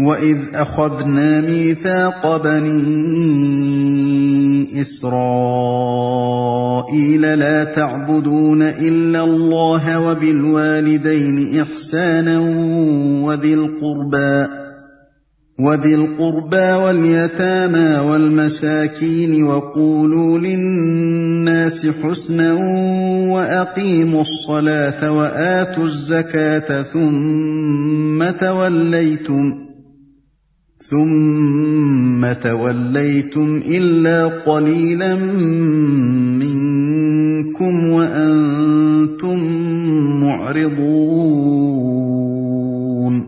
وَإِذْ أَخَذْنَا مِيثَاقَ بَنِي إِسْرَائِيلَ لَا تَعْبُدُونَ إِلَّا اللَّهَ وَبِالْوَالِدَيْنِ إِحْسَانًا وَذِي الْقُرْبَى وَذِي الْقُرْبَى وَالْيَتَامَى وَالْمَسَاكِينِ وَقُولُوا لِلنَّاسِ حُسْنًا وَأَقِيمُوا الصَّلَاةَ وَآتُوا الزَّكَاةَ ثُمَّ تَوَلَّيْتُمْ ۖ ثم توليتم إلا قليلا منكم وأنتم معرضون.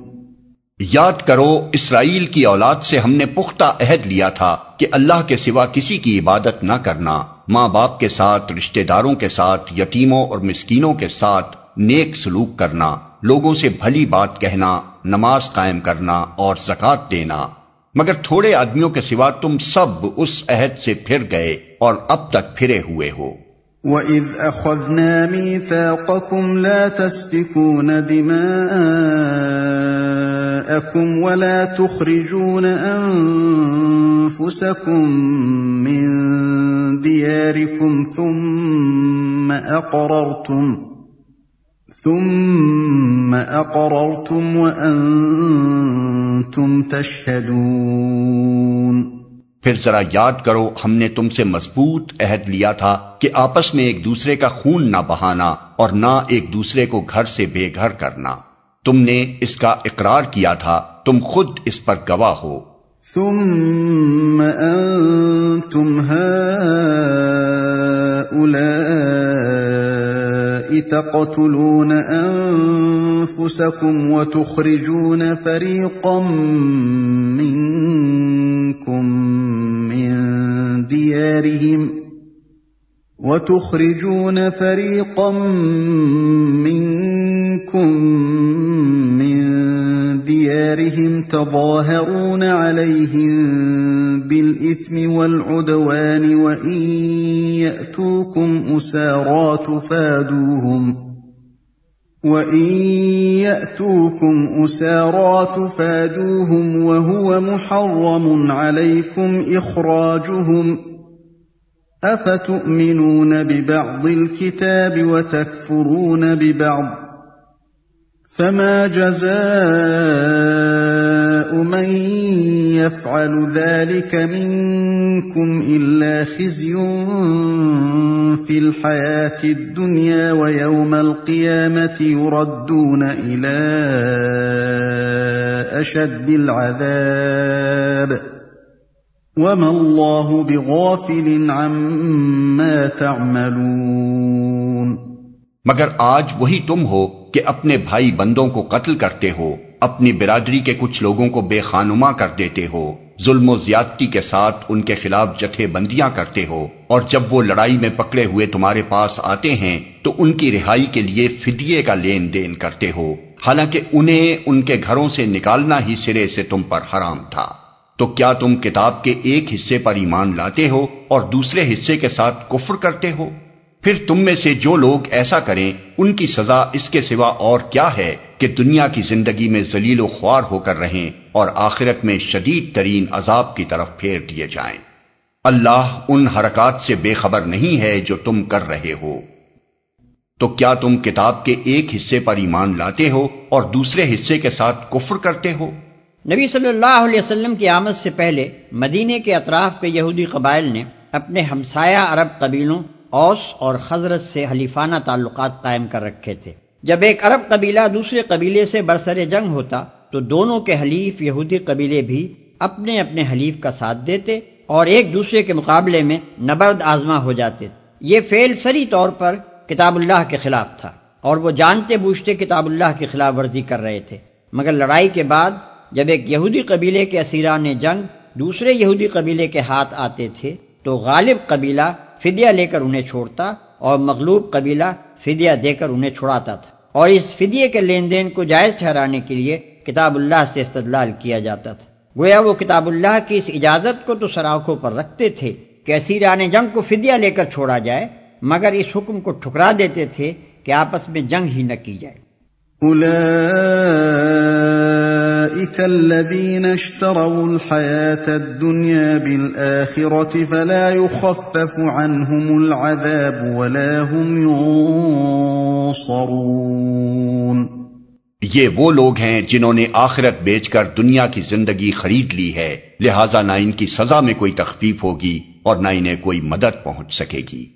یاد کرو، اسرائیل کی اولاد سے ہم نے پختہ عہد لیا تھا کہ اللہ کے سوا کسی کی عبادت نہ کرنا۔ ماں باپ کے ساتھ، رشتہ داروں کے ساتھ، یتیموں اور مسکینوں کے ساتھ نیک سلوک کرنا۔ لوگوں سے بھلی بات کہنا، نماز قائم کرنا اور زکات دینا۔ مگر تھوڑے آدمیوں کے سوا تم سب اس عہد سے پھر گئے اور اب تک پھرے ہوئے ہو۔ وَإِذْ أَخَذْنَا مِيثَاقَكُمْ لَا تَسْفِكُونَ دِمَاءَكُمْ وَلَا تُخْرِجُونَ أَنفُسَكُمْ مِنْ دِيَارِكُمْ ثُمَّ أَقْرَرْتُمْ ثم اقررتم وانتم تشهدون پھر ذرا یاد کرو ہم نے تم سے مضبوط عہد لیا تھا کہ آپس میں ایک دوسرے کا خون نہ بہانا اور نہ ایک دوسرے کو گھر سے بے گھر کرنا۔ تم نے اس کا اقرار کیا تھا تم خود اس پر گواہ ہو۔ ثم انتم هؤلاء تقتلون انفسكم وتخرجون فريقا منكم من ديارهم وتخرجون فريقا منكم من ديارهم تظاهرون عليهم بالإثم والعدوان وإن يأتوكم أسارا تفادوهم وإن يأتوكم أسارا تفادوهم وهو محرم عليكم إخراجهم أفتؤمنون ببعض الكتاب وتكفرون ببعض فما جزاء من يفعل ذلك منكم منكم إلا خزي في الحياة الدنيا ويوم القيامة يردون إلى أشد العذاب وما الله بغافل عما تعملون مگر آج وہی تم ہو کہ اپنے بھائی بندوں کو قتل کرتے ہو، اپنی برادری کے کچھ لوگوں کو بے خانما کر دیتے ہو۔ ظلم و زیادتی کے ساتھ ان کے خلاف جتھے بندیاں کرتے ہو، اور جب وہ لڑائی میں پکڑے ہوئے تمہارے پاس آتے ہیں، تو ان کی رہائی کے لیے فدیے کا لین دین کرتے ہو۔ حالانکہ انہیں ان کے گھروں سے نکالنا ہی سرے سے تم پر حرام تھا۔ تو کیا تم کتاب کے ایک حصے پر ایمان لاتے ہو اور دوسرے حصے کے ساتھ کفر کرتے ہو؟ پھر تم میں سے جو لوگ ایسا کریں، ان کی سزا اس کے سوا اور کیا ہے؟ کہ دنیا کی زندگی میں ذلیل و خوار ہو کر رہیں اور آخرت میں شدید ترین عذاب کی طرف پھیر دیے جائیں۔ اللہ ان حرکات سے بے خبر نہیں ہے جو تم کر رہے ہو۔ تو کیا تم کتاب کے ایک حصے پر ایمان لاتے ہو اور دوسرے حصے کے ساتھ کفر کرتے ہو؟ نبی صلی اللہ علیہ وسلم کی آمد سے پہلے مدینے کے اطراف کے یہودی قبائل نے اپنے ہمسایہ عرب قبیلوں، اوس اور حضرت سے حلیفانہ تعلقات قائم کر رکھے تھے۔ جب ایک عرب قبیلہ دوسرے قبیلے سے برسر جنگ ہوتا تو دونوں کے حلیف یہودی قبیلے بھی اپنے اپنے حلیف کا ساتھ دیتے اور ایک دوسرے کے مقابلے میں نبرد آزما ہو جاتے۔ یہ فیل سری طور پر کتاب اللہ کے خلاف تھا اور وہ جانتے بوجھتے کتاب اللہ کی خلاف ورزی کر رہے تھے۔ مگر لڑائی کے بعد جب ایک یہودی قبیلے کے اسیران جنگ، دوسرے یہودی قبیلے کے ہاتھ آتے تھے تو غالب قبیلہ فدیہ لے کر انہیں چھوڑتا اور مغلوب قبیلہ فدیہ دے کر انہیں چھوڑاتا تھا۔ اور اس فدیے کے لین دین کو جائز ٹھہرانے کے لیے کتاب اللہ سے استدلال کیا جاتا تھا۔ گویا وہ کتاب اللہ کی اس اجازت کو تو سراخوں پر رکھتے تھے کہ اسیران جنگ کو فدیہ لے کر چھوڑا جائے، مگر اس حکم کو ٹھکرا دیتے تھے کہ آپس میں جنگ ہی نہ کی جائے۔ اولئك الذين اشتروا الحياه الدنيا بالاخره فلا يخفف عنهم العذاب ولا هم ينصرون۔ یہ وہ لوگ ہیں جنہوں نے آخرت بیچ کر دنیا کی زندگی خرید لی ہے، لہذا نہ ان کی سزا میں کوئی تخفیف ہوگی اور نہ انہیں کوئی مدد پہنچ سکے گی۔